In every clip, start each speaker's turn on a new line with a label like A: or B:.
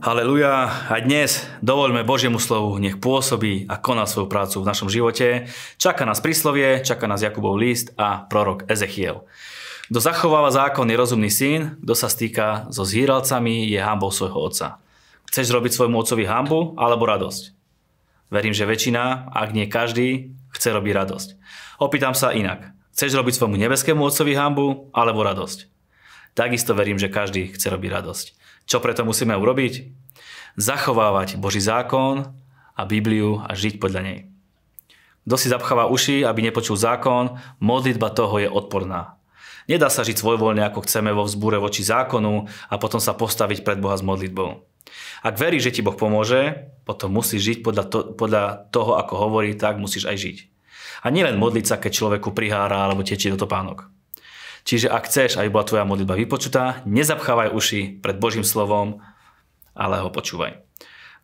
A: Haleluja. A dnes dovoľme Božiemu slovu, nech pôsobí a koná svoju prácu v našom živote. Čaká nás príslovie, čaká nás Jakubov list a prorok Ezechiel. Kto zachováva zákon je rozumný syn, kto sa stýka so zhýralcami je hambou svojho otca. Chceš robiť svojmu otcovi hambu alebo radosť? Verím, že väčšina, ak nie každý, chce robiť radosť. Opýtam sa inak. Chceš robiť svojmu nebeskému otcovi hambu alebo radosť? Takisto verím, že každý chce robiť radosť. Čo preto musíme urobiť? Zachovávať Boží zákon a Bibliu a žiť podľa nej. Kto si zapcháva uši, aby nepočul zákon, modlitba toho je odporná. Nedá sa žiť svojvoľne, ako chceme vo vzbúre voči zákonu a potom sa postaviť pred Boha s modlitbou. Ak veríš, že ti Boh pomôže, potom musíš žiť podľa, to, podľa toho, ako hovorí, tak musíš aj žiť. A nielen modliť sa, keď človeku prihára alebo tečie do topánok. Čiže ak chceš, aby bola tvoja modlitba vypočutá, nezapchávaj uši pred Božím slovom, ale ho počúvaj.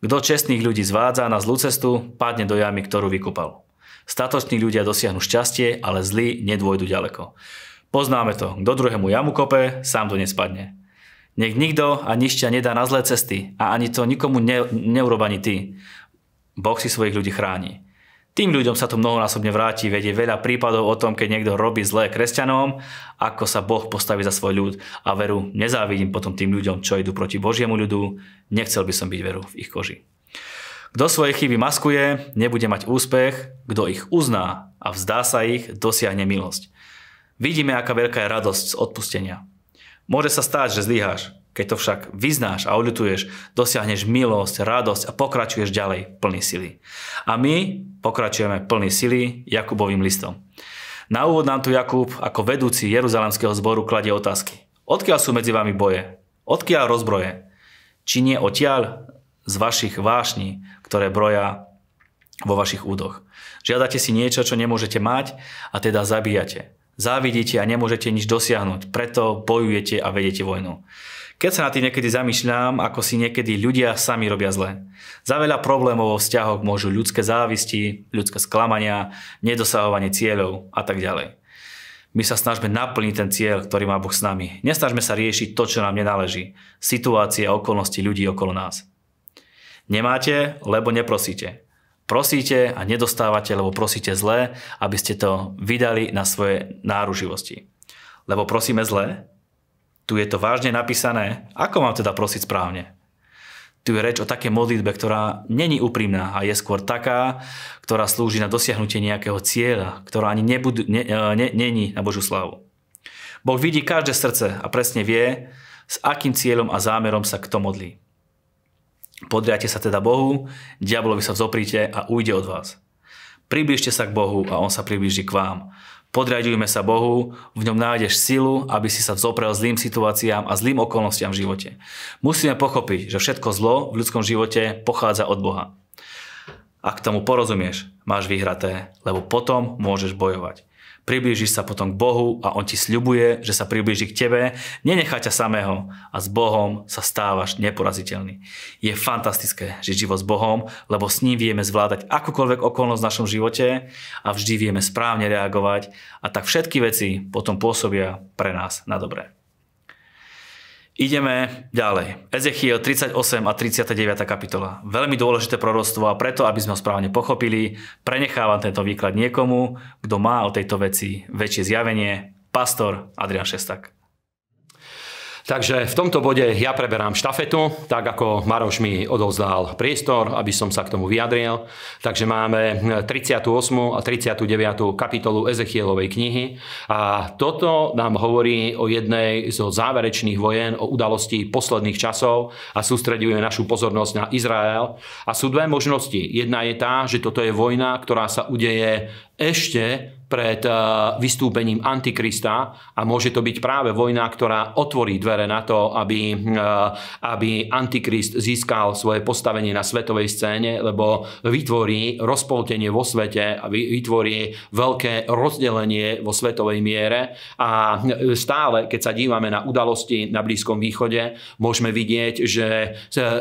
A: Kto čestných ľudí zvádza na zlú cestu, padne do jamy, ktorú vykúpal. Statoční ľudia dosiahnu šťastie, ale zlí nedôjdu ďaleko. Poznáme to. Kto druhému jamu kope, sám do nespadne. Nech nikto a nišťa nedá na zlé cesty a ani to nikomu ne, neurob ty. Boh si svojich ľudí chráni. Tým ľuďom sa to mnohonásobne vráti, vedie veľa prípadov o tom, keď niekto robí zlé kresťanom, ako sa Boh postaví za svoj ľud a veru nezávidím potom tým ľuďom, čo idú proti Božiemu ľudu, nechcel by som byť veru v ich koži. Kto svoje chyby maskuje, nebude mať úspech, kto ich uzná a vzdá sa ich, dosiahne milosť. Vidíme, aká veľká je radosť z odpustenia. Môže sa stáť, že zlyháš, keď to však vyznáš a odľutuješ, dosiahneš milosť, radosť a pokračuješ ďalej plný sily. A my pokračujeme plný sily Jakubovým listom. Na úvod nám tu Jakub ako vedúci Jeruzalemského zboru kladie otázky. Odkiaľ sú medzi vami boje? Odkiaľ rozbroje? Či nie odtiaľ z vašich vášní, ktoré broja vo vašich údoch. Žiadate si niečo, čo nemôžete mať a teda zabíjate. Závidíte a nemôžete nič dosiahnuť, preto bojujete a vedete vojnu. Keď sa na tým niekedy zamýšľam, ako si niekedy ľudia sami robia zle. Za veľa problémov vo vzťahoch môžu ľudské závisti, ľudské sklamania, nedosahovanie cieľov a tak ďalej. My sa snažíme naplniť ten cieľ, ktorý má Boh s nami. Nesnažme sa riešiť to, čo nám nenáleží. Situácie a okolnosti ľudí okolo nás. Nemáte, lebo neprosíte. Prosíte a nedostávate, lebo prosíte zlé, aby ste to vydali na svoje náruživosti. Lebo prosíme zlé, tu je to vážne napísané. Ako mám teda prosiť správne? Tu je reč o také modlitbe, ktorá není úprimná a je skôr taká, ktorá slúži na dosiahnutie nejakého cieľa, ktorá ani nebudu, ne, e, ne, není na Božú slavu. Boh vidí každé srdce a presne vie, s akým cieľom a zámerom sa kto modlí. Podriate sa teda Bohu, diablovi sa vzopríte a ujde od vás. Približte sa k Bohu a On sa priblíži k vám. Podriadujme sa Bohu, v ňom nájdeš silu, aby si sa vzoprel zlým situáciám a zlým okolnostiam v živote. Musíme pochopiť, že všetko zlo v ľudskom živote pochádza od Boha. Ak tomu porozumieš, máš vyhraté, lebo potom môžeš bojovať. Priblížiš sa potom k Bohu a On ti sľubuje, že sa priblíži k tebe, nenechá ťa samého a s Bohom sa stávaš neporaziteľný. Je fantastické žiť život s Bohom, lebo s ním vieme zvládať akúkoľvek okolnosť v našom živote a vždy vieme správne reagovať a tak všetky veci potom pôsobia pre nás na dobré. Ideme ďalej. Ezechiel 38 a 39 kapitola. Veľmi dôležité proroctvo a preto, aby sme ho správne pochopili, prenechávam tento výklad niekomu, kto má o tejto veci väčšie zjavenie. Pastor Adrian Šestak.
B: Takže v tomto bode ja preberám štafetu, tak ako Maroš mi odovzdal priestor, aby som sa k tomu vyjadril. Takže máme 38. a 39. kapitolu Ezechielovej knihy a toto nám hovorí o jednej zo záverečných vojen, o udalosti posledných časov a sústreduje našu pozornosť na Izrael. A sú dve možnosti. Jedna je tá, že toto je vojna, ktorá sa udeje ešte pred eh, vystúpením Antikrista a môže to byť práve vojna, ktorá otvorí dvere na to, aby, eh, aby Antikrist získal svoje postavenie na svetovej scéne, lebo vytvorí rozpoltenie vo svete a vytvorí veľké rozdelenie vo svetovej miere. A stále, keď sa dívame na udalosti na Blízkom východe, môžeme vidieť, že,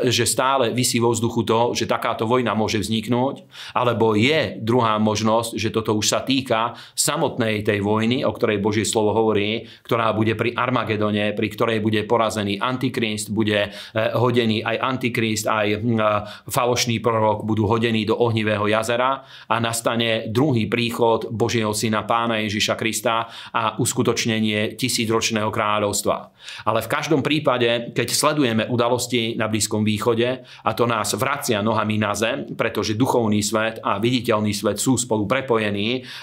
B: že stále vysí vo vzduchu to, že takáto vojna môže vzniknúť, alebo je druhá možnosť, že toto toto už sa týka samotnej tej vojny, o ktorej Božie slovo hovorí, ktorá bude pri Armagedone, pri ktorej bude porazený Antikrist, bude eh, hodený aj Antikrist, aj hm, falošný prorok budú hodení do ohnivého jazera a nastane druhý príchod Božieho syna pána Ježiša Krista a uskutočnenie tisícročného kráľovstva. Ale v každom prípade, keď sledujeme udalosti na Blízkom východe a to nás vracia nohami na zem, pretože duchovný svet a viditeľný svet sú spolu prepojení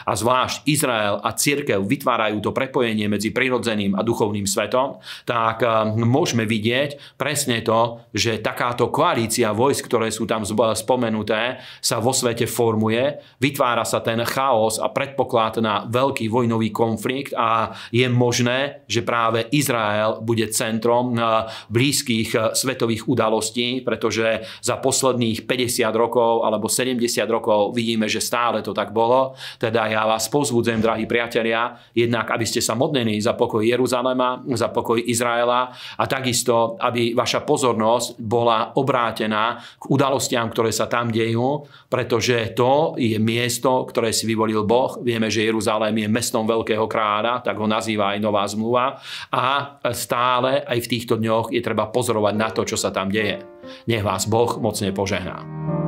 B: a zvlášť Izrael a církev vytvárajú to prepojenie medzi prirodzeným a duchovným svetom, tak eh, môžeme vidieť presne to, že takáto koalícia vojsk, ktoré sú tam spomenuté, sa vo svete formuje, vytvára sa ten chaos a predpoklad na veľký vojnový konflikt a je možné, že práve Izrael bude centrom eh, blízkych eh, svetových udalostí, pretože za posledných 50 rokov alebo 70 rokov vidíme, že stále to tak bolo. Teda ja vás pozvudzujem, drahí priatelia, jednak aby ste sa modlení za pokoj Jeruzalema, za pokoj Izraela a takisto, aby vaša pozornosť bola obrátená k udalostiam, ktoré sa tam dejú, pretože to je miesto, ktoré si vyvolil Boh. Vieme, že Jeruzalém je mestom veľkého kráľa, tak ho nazýva aj Nová zmluva. A stále aj v týchto dňoch je treba pozorovať na to, čo sa tam deje. Nech vás Boh mocne požehná.